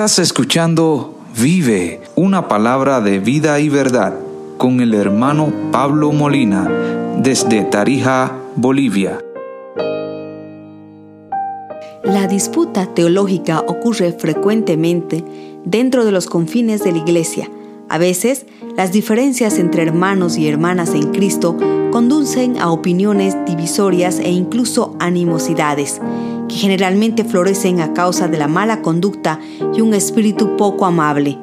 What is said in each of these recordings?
Estás escuchando Vive, una palabra de vida y verdad, con el hermano Pablo Molina, desde Tarija, Bolivia. La disputa teológica ocurre frecuentemente dentro de los confines de la Iglesia. A veces, las diferencias entre hermanos y hermanas en Cristo conducen a opiniones divisorias e incluso animosidades que generalmente florecen a causa de la mala conducta y un espíritu poco amable.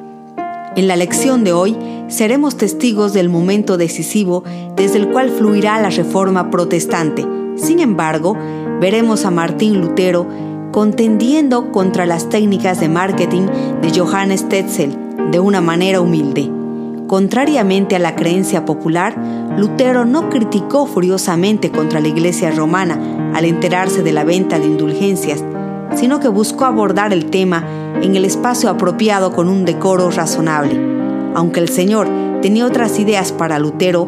En la lección de hoy seremos testigos del momento decisivo desde el cual fluirá la reforma protestante. Sin embargo, veremos a Martín Lutero contendiendo contra las técnicas de marketing de Johannes Tetzel de una manera humilde. Contrariamente a la creencia popular, Lutero no criticó furiosamente contra la Iglesia romana al enterarse de la venta de indulgencias, sino que buscó abordar el tema en el espacio apropiado con un decoro razonable. Aunque el Señor tenía otras ideas para Lutero,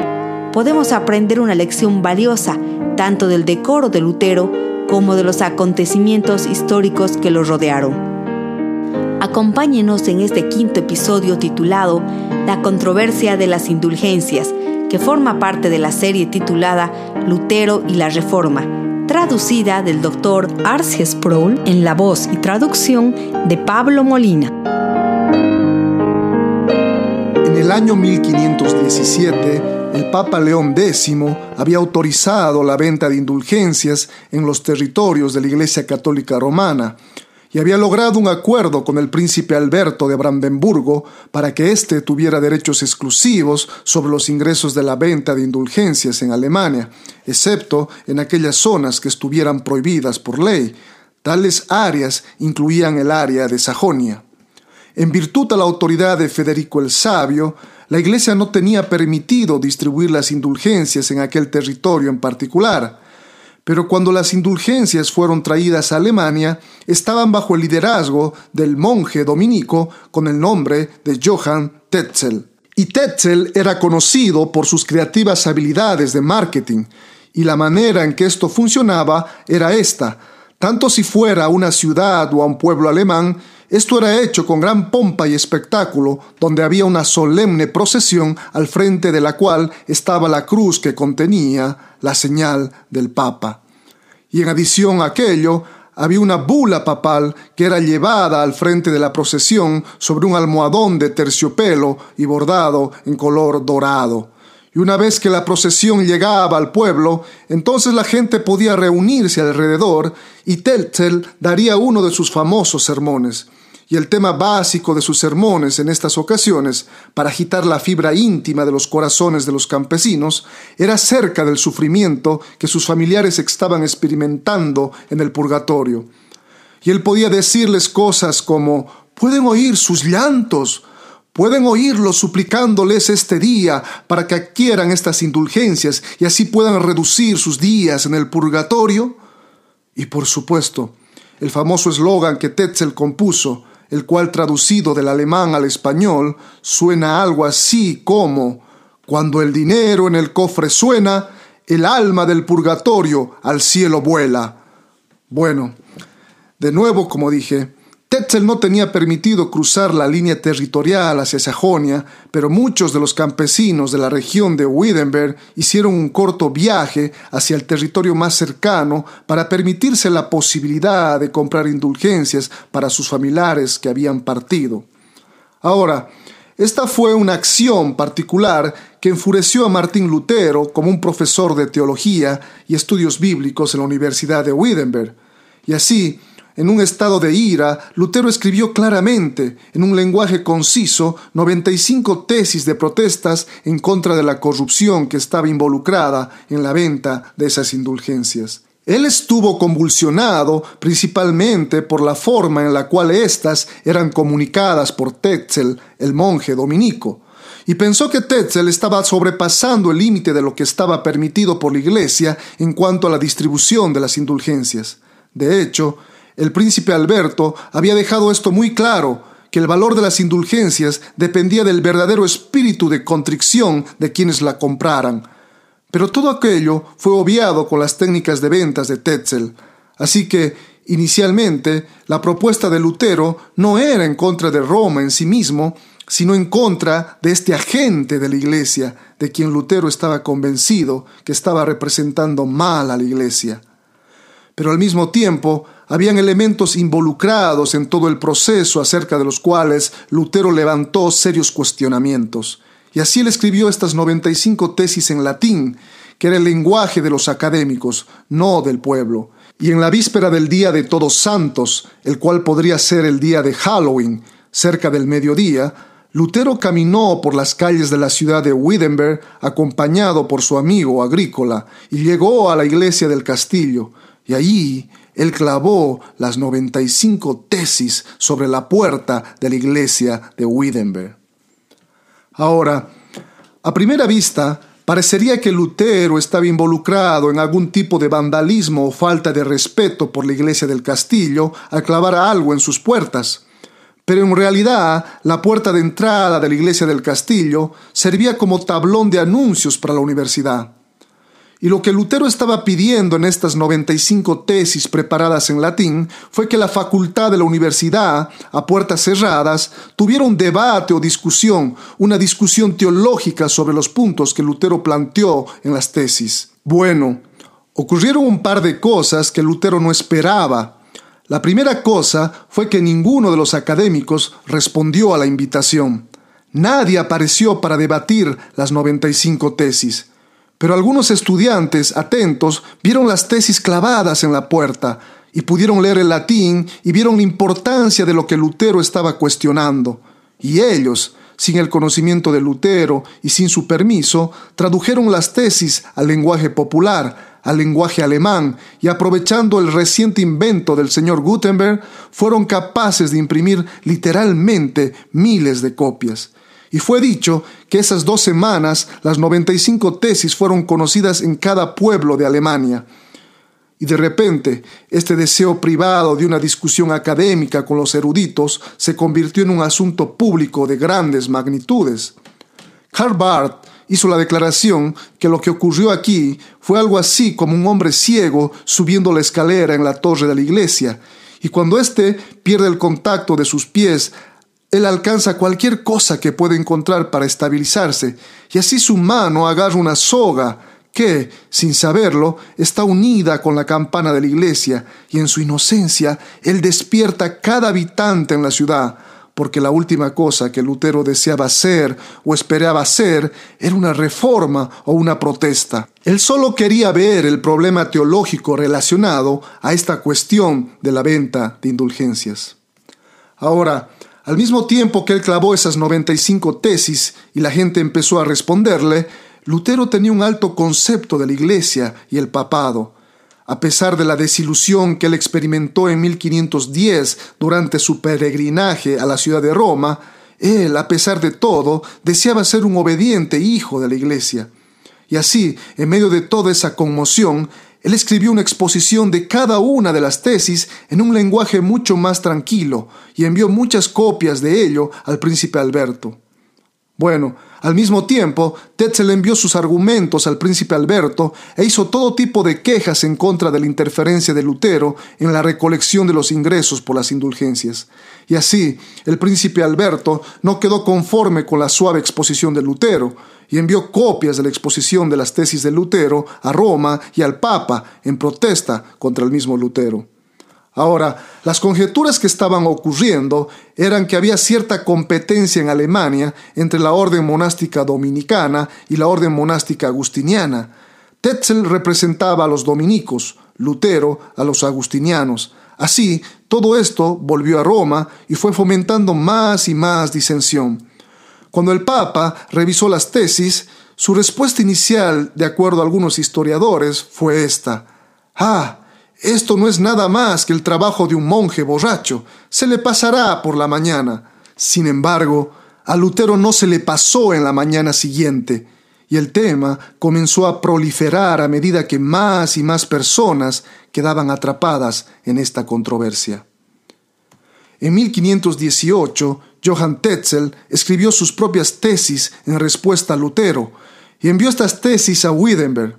podemos aprender una lección valiosa tanto del decoro de Lutero como de los acontecimientos históricos que lo rodearon. Acompáñenos en este quinto episodio titulado La controversia de las indulgencias, que forma parte de la serie titulada Lutero y la Reforma, traducida del doctor Arce Sproul en la voz y traducción de Pablo Molina. En el año 1517, el Papa León X había autorizado la venta de indulgencias en los territorios de la Iglesia Católica Romana, y había logrado un acuerdo con el príncipe Alberto de Brandenburgo para que éste tuviera derechos exclusivos sobre los ingresos de la venta de indulgencias en Alemania, excepto en aquellas zonas que estuvieran prohibidas por ley. Tales áreas incluían el área de Sajonia. En virtud a la autoridad de Federico el Sabio, la Iglesia no tenía permitido distribuir las indulgencias en aquel territorio en particular, pero cuando las indulgencias fueron traídas a Alemania, estaban bajo el liderazgo del monje dominico con el nombre de Johann Tetzel. Y Tetzel era conocido por sus creativas habilidades de marketing, y la manera en que esto funcionaba era esta. Tanto si fuera a una ciudad o a un pueblo alemán, esto era hecho con gran pompa y espectáculo, donde había una solemne procesión al frente de la cual estaba la cruz que contenía la señal del Papa. Y en adición a aquello, había una bula papal que era llevada al frente de la procesión sobre un almohadón de terciopelo y bordado en color dorado. Y una vez que la procesión llegaba al pueblo, entonces la gente podía reunirse alrededor y Teltzel daría uno de sus famosos sermones y el tema básico de sus sermones en estas ocasiones, para agitar la fibra íntima de los corazones de los campesinos, era acerca del sufrimiento que sus familiares estaban experimentando en el purgatorio. Y él podía decirles cosas como pueden oír sus llantos, pueden oírlos suplicándoles este día para que adquieran estas indulgencias y así puedan reducir sus días en el purgatorio. Y por supuesto, el famoso eslogan que Tetzel compuso, el cual traducido del alemán al español suena algo así como Cuando el dinero en el cofre suena, el alma del purgatorio al cielo vuela. Bueno, de nuevo, como dije, Tetzel no tenía permitido cruzar la línea territorial hacia Sajonia, pero muchos de los campesinos de la región de Wittenberg hicieron un corto viaje hacia el territorio más cercano para permitirse la posibilidad de comprar indulgencias para sus familiares que habían partido. Ahora, esta fue una acción particular que enfureció a Martín Lutero como un profesor de teología y estudios bíblicos en la Universidad de Wittenberg, y así en un estado de ira, Lutero escribió claramente, en un lenguaje conciso, 95 tesis de protestas en contra de la corrupción que estaba involucrada en la venta de esas indulgencias. Él estuvo convulsionado principalmente por la forma en la cual éstas eran comunicadas por Tetzel, el monje dominico, y pensó que Tetzel estaba sobrepasando el límite de lo que estaba permitido por la Iglesia en cuanto a la distribución de las indulgencias. De hecho, el príncipe Alberto había dejado esto muy claro, que el valor de las indulgencias dependía del verdadero espíritu de contrición de quienes la compraran. Pero todo aquello fue obviado con las técnicas de ventas de Tetzel. Así que, Inicialmente, la propuesta de Lutero no era en contra de Roma en sí mismo, sino en contra de este agente de la Iglesia, de quien Lutero estaba convencido que estaba representando mal a la Iglesia. Pero al mismo tiempo, habían elementos involucrados en todo el proceso acerca de los cuales Lutero levantó serios cuestionamientos. Y así él escribió estas 95 tesis en latín, que era el lenguaje de los académicos, no del pueblo. Y en la víspera del día de Todos Santos, el cual podría ser el día de Halloween, cerca del mediodía, Lutero caminó por las calles de la ciudad de Wittenberg acompañado por su amigo agrícola y llegó a la iglesia del castillo, y allí él clavó las 95 tesis sobre la puerta de la iglesia de Wittenberg. Ahora, a primera vista, parecería que Lutero estaba involucrado en algún tipo de vandalismo o falta de respeto por la iglesia del castillo al clavar algo en sus puertas pero en realidad la puerta de entrada de la iglesia del castillo servía como tablón de anuncios para la universidad. Y lo que Lutero estaba pidiendo en estas 95 tesis preparadas en latín fue que la facultad de la universidad, a puertas cerradas, tuviera un debate o discusión, una discusión teológica sobre los puntos que Lutero planteó en las tesis. Bueno, ocurrieron un par de cosas que Lutero no esperaba la primera cosa fue que ninguno de los académicos respondió a la invitación. Nadie apareció para debatir las 95 tesis. Pero algunos estudiantes atentos vieron las tesis clavadas en la puerta y pudieron leer el latín y vieron la importancia de lo que Lutero estaba cuestionando. Y ellos, sin el conocimiento de Lutero y sin su permiso, tradujeron las tesis al lenguaje popular, al lenguaje alemán y aprovechando el reciente invento del señor Gutenberg, fueron capaces de imprimir literalmente miles de copias. Y fue dicho que esas dos semanas las 95 tesis fueron conocidas en cada pueblo de Alemania. Y de repente, este deseo privado de una discusión académica con los eruditos se convirtió en un asunto público de grandes magnitudes. Karl Barth hizo la declaración que lo que ocurrió aquí fue algo así como un hombre ciego subiendo la escalera en la torre de la iglesia, y cuando éste pierde el contacto de sus pies, él alcanza cualquier cosa que puede encontrar para estabilizarse, y así su mano agarra una soga que, sin saberlo, está unida con la campana de la iglesia, y en su inocencia él despierta cada habitante en la ciudad, porque la última cosa que Lutero deseaba hacer o esperaba hacer era una reforma o una protesta. Él solo quería ver el problema teológico relacionado a esta cuestión de la venta de indulgencias. Ahora, al mismo tiempo que él clavó esas 95 tesis y la gente empezó a responderle, Lutero tenía un alto concepto de la Iglesia y el papado, a pesar de la desilusión que él experimentó en 1510 durante su peregrinaje a la ciudad de Roma, él, a pesar de todo, deseaba ser un obediente hijo de la Iglesia. Y así, en medio de toda esa conmoción, él escribió una exposición de cada una de las tesis en un lenguaje mucho más tranquilo y envió muchas copias de ello al príncipe Alberto. Bueno, al mismo tiempo, Tetzel envió sus argumentos al príncipe Alberto e hizo todo tipo de quejas en contra de la interferencia de Lutero en la recolección de los ingresos por las indulgencias. Y así, el príncipe Alberto no quedó conforme con la suave exposición de Lutero y envió copias de la exposición de las tesis de Lutero a Roma y al Papa en protesta contra el mismo Lutero. Ahora, las conjeturas que estaban ocurriendo eran que había cierta competencia en Alemania entre la orden monástica dominicana y la orden monástica agustiniana. Tetzel representaba a los dominicos, Lutero a los agustinianos. Así, todo esto volvió a Roma y fue fomentando más y más disensión. Cuando el Papa revisó las tesis, su respuesta inicial, de acuerdo a algunos historiadores, fue esta. Ah, esto no es nada más que el trabajo de un monje borracho. Se le pasará por la mañana. Sin embargo, a Lutero no se le pasó en la mañana siguiente, y el tema comenzó a proliferar a medida que más y más personas quedaban atrapadas en esta controversia. En 1518, Johann Tetzel escribió sus propias tesis en respuesta a Lutero y envió estas tesis a Wittenberg.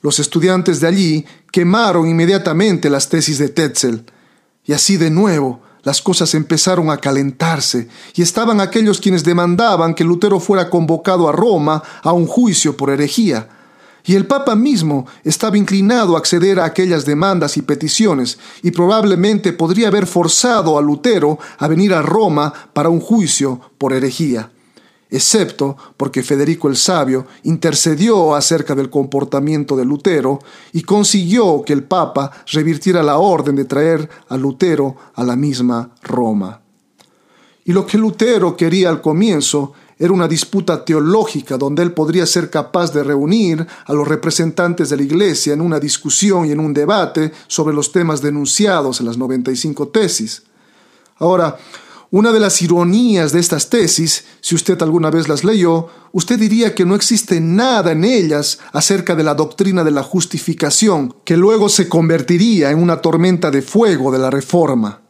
Los estudiantes de allí quemaron inmediatamente las tesis de Tetzel, Y así de nuevo, las cosas empezaron a calentarse y estaban aquellos quienes demandaban que Lutero fuera convocado a Roma a un juicio por herejía. Y el Papa mismo estaba inclinado a acceder a aquellas demandas y peticiones, y probablemente podría haber forzado a Lutero a venir a Roma para un juicio por herejía excepto porque Federico el Sabio intercedió acerca del comportamiento de Lutero y consiguió que el Papa revirtiera la orden de traer a Lutero a la misma Roma. Y lo que Lutero quería al comienzo era una disputa teológica donde él podría ser capaz de reunir a los representantes de la Iglesia en una discusión y en un debate sobre los temas denunciados en las 95 tesis. Ahora, una de las ironías de estas tesis, si usted alguna vez las leyó, usted diría que no existe nada en ellas acerca de la doctrina de la justificación, que luego se convertiría en una tormenta de fuego de la Reforma.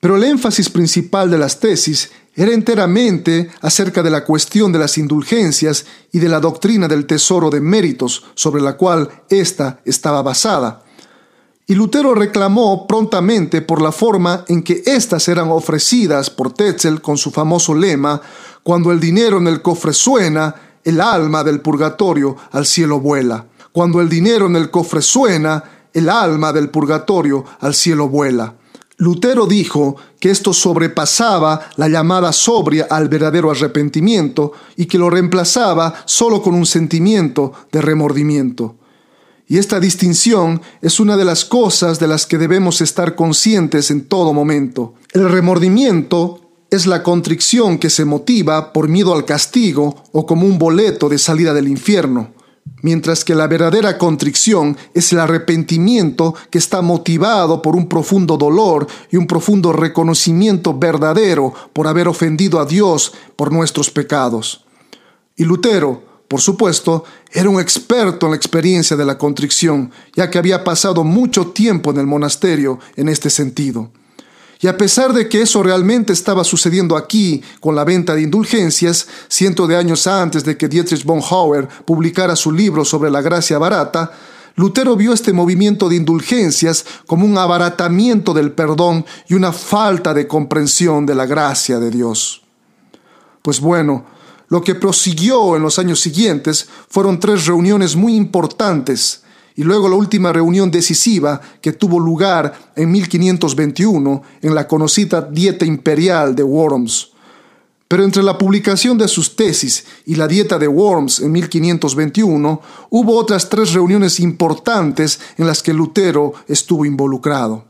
Pero el énfasis principal de las tesis era enteramente acerca de la cuestión de las indulgencias y de la doctrina del tesoro de méritos sobre la cual ésta estaba basada y Lutero reclamó prontamente por la forma en que éstas eran ofrecidas por Tetzel con su famoso lema, cuando el dinero en el cofre suena, el alma del purgatorio al cielo vuela. Cuando el dinero en el cofre suena, el alma del purgatorio al cielo vuela. Lutero dijo que esto sobrepasaba la llamada sobria al verdadero arrepentimiento y que lo reemplazaba solo con un sentimiento de remordimiento. Y esta distinción es una de las cosas de las que debemos estar conscientes en todo momento. El remordimiento es la contrición que se motiva por miedo al castigo o como un boleto de salida del infierno, mientras que la verdadera contrición es el arrepentimiento que está motivado por un profundo dolor y un profundo reconocimiento verdadero por haber ofendido a Dios por nuestros pecados. Y Lutero, por supuesto, era un experto en la experiencia de la contrición, ya que había pasado mucho tiempo en el monasterio en este sentido. Y a pesar de que eso realmente estaba sucediendo aquí con la venta de indulgencias, cientos de años antes de que Dietrich Bonhoeffer publicara su libro sobre la gracia barata, Lutero vio este movimiento de indulgencias como un abaratamiento del perdón y una falta de comprensión de la gracia de Dios. Pues bueno, lo que prosiguió en los años siguientes fueron tres reuniones muy importantes y luego la última reunión decisiva que tuvo lugar en 1521 en la conocida Dieta Imperial de Worms. Pero entre la publicación de sus tesis y la Dieta de Worms en 1521 hubo otras tres reuniones importantes en las que Lutero estuvo involucrado.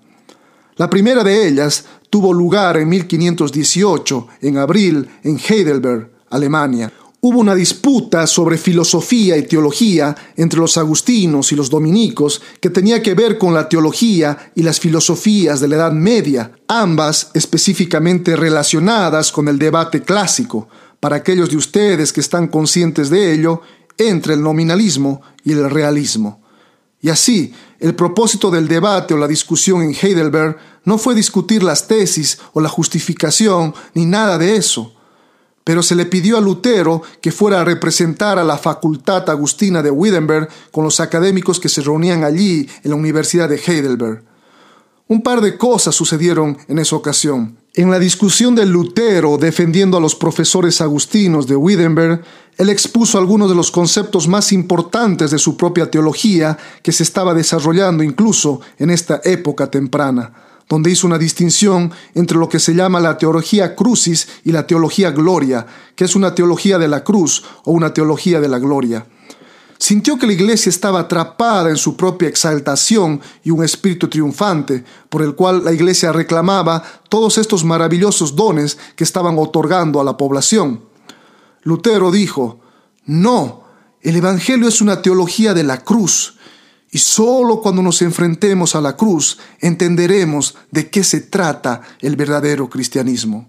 La primera de ellas tuvo lugar en 1518, en abril, en Heidelberg, Alemania. Hubo una disputa sobre filosofía y teología entre los agustinos y los dominicos que tenía que ver con la teología y las filosofías de la Edad Media, ambas específicamente relacionadas con el debate clásico, para aquellos de ustedes que están conscientes de ello, entre el nominalismo y el realismo. Y así, el propósito del debate o la discusión en Heidelberg no fue discutir las tesis o la justificación ni nada de eso pero se le pidió a Lutero que fuera a representar a la Facultad Agustina de Wittenberg con los académicos que se reunían allí en la Universidad de Heidelberg. Un par de cosas sucedieron en esa ocasión. En la discusión de Lutero defendiendo a los profesores agustinos de Wittenberg, él expuso algunos de los conceptos más importantes de su propia teología que se estaba desarrollando incluso en esta época temprana donde hizo una distinción entre lo que se llama la teología crucis y la teología gloria, que es una teología de la cruz o una teología de la gloria. Sintió que la iglesia estaba atrapada en su propia exaltación y un espíritu triunfante, por el cual la iglesia reclamaba todos estos maravillosos dones que estaban otorgando a la población. Lutero dijo, no, el Evangelio es una teología de la cruz, y solo cuando nos enfrentemos a la cruz entenderemos de qué se trata el verdadero cristianismo.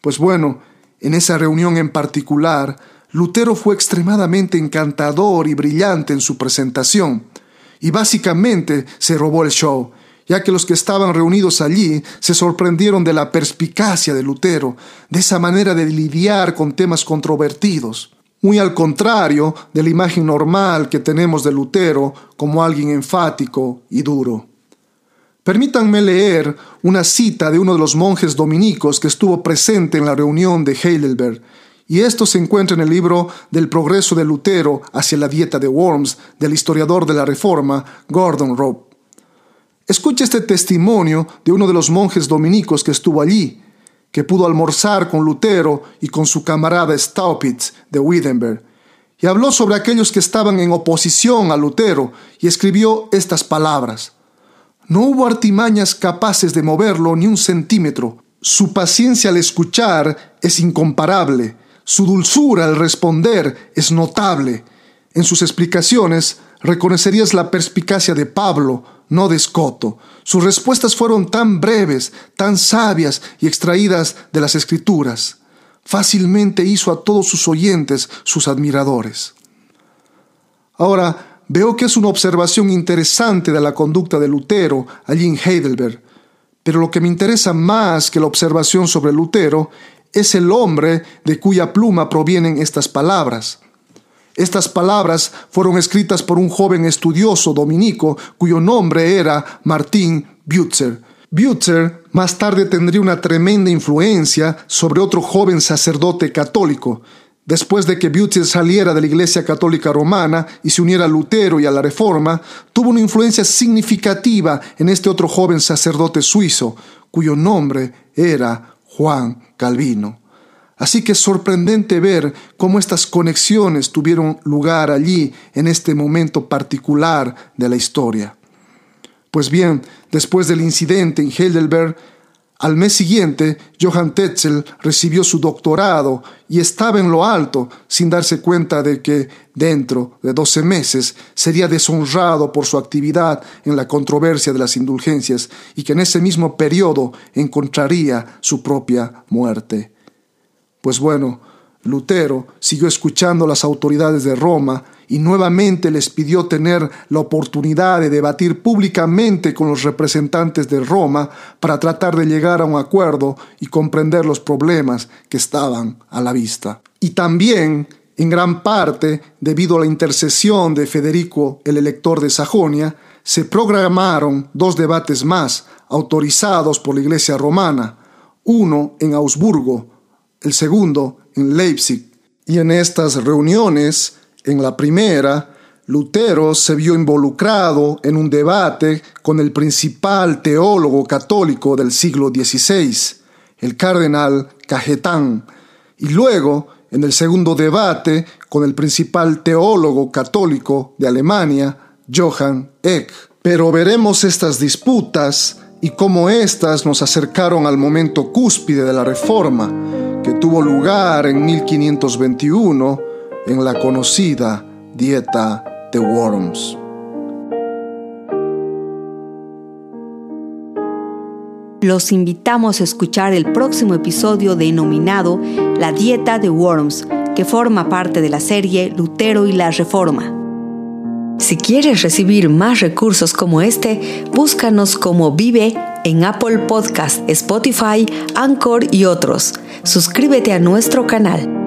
Pues bueno, en esa reunión en particular, Lutero fue extremadamente encantador y brillante en su presentación, y básicamente se robó el show, ya que los que estaban reunidos allí se sorprendieron de la perspicacia de Lutero, de esa manera de lidiar con temas controvertidos muy al contrario de la imagen normal que tenemos de Lutero como alguien enfático y duro. Permítanme leer una cita de uno de los monjes dominicos que estuvo presente en la reunión de Heidelberg, y esto se encuentra en el libro del progreso de Lutero hacia la dieta de Worms del historiador de la Reforma, Gordon Robb. Escucha este testimonio de uno de los monjes dominicos que estuvo allí, pudo almorzar con Lutero y con su camarada Staupitz de Wittenberg, y habló sobre aquellos que estaban en oposición a Lutero y escribió estas palabras. No hubo artimañas capaces de moverlo ni un centímetro. Su paciencia al escuchar es incomparable. Su dulzura al responder es notable. En sus explicaciones reconocerías la perspicacia de Pablo, no de Escoto. Sus respuestas fueron tan breves, tan sabias y extraídas de las Escrituras. Fácilmente hizo a todos sus oyentes sus admiradores. Ahora, Veo que es una observación interesante de la conducta de Lutero allí en Heidelberg, pero lo que me interesa más que la observación sobre Lutero es el hombre de cuya pluma provienen estas palabras. Estas palabras fueron escritas por un joven estudioso dominico cuyo nombre era Martín Butzer. Butzer más tarde tendría una tremenda influencia sobre otro joven sacerdote católico, Después de que Butzer saliera de la Iglesia Católica Romana y se uniera a Lutero y a la Reforma, tuvo una influencia significativa en este otro joven sacerdote suizo, cuyo nombre era Juan Calvino. Así que es sorprendente ver cómo estas conexiones tuvieron lugar allí en este momento particular de la historia. Pues bien, después del incidente en Heidelberg, al mes siguiente, Johann Tetzel recibió su doctorado y estaba en lo alto, sin darse cuenta de que, dentro de doce meses, sería deshonrado por su actividad en la controversia de las indulgencias y que en ese mismo periodo encontraría su propia muerte. Pues bueno, Lutero siguió escuchando a las autoridades de Roma y nuevamente les pidió tener la oportunidad de debatir públicamente con los representantes de Roma para tratar de llegar a un acuerdo y comprender los problemas que estaban a la vista. Y también, en gran parte, debido a la intercesión de Federico el elector de Sajonia, se programaron dos debates más autorizados por la Iglesia romana, uno en Augsburgo, el segundo en Leipzig. Y en estas reuniones en la primera, Lutero se vio involucrado en un debate con el principal teólogo católico del siglo XVI, el cardenal Cajetán, y luego, en el segundo debate, con el principal teólogo católico de Alemania, Johann Eck. Pero veremos estas disputas y cómo éstas nos acercaron al momento cúspide de la Reforma, tuvo lugar en 1521 en la conocida dieta de Worms. Los invitamos a escuchar el próximo episodio denominado La Dieta de Worms, que forma parte de la serie Lutero y la Reforma. Si quieres recibir más recursos como este, búscanos como Vive en Apple Podcast, Spotify, Anchor y otros. Suscríbete a nuestro canal.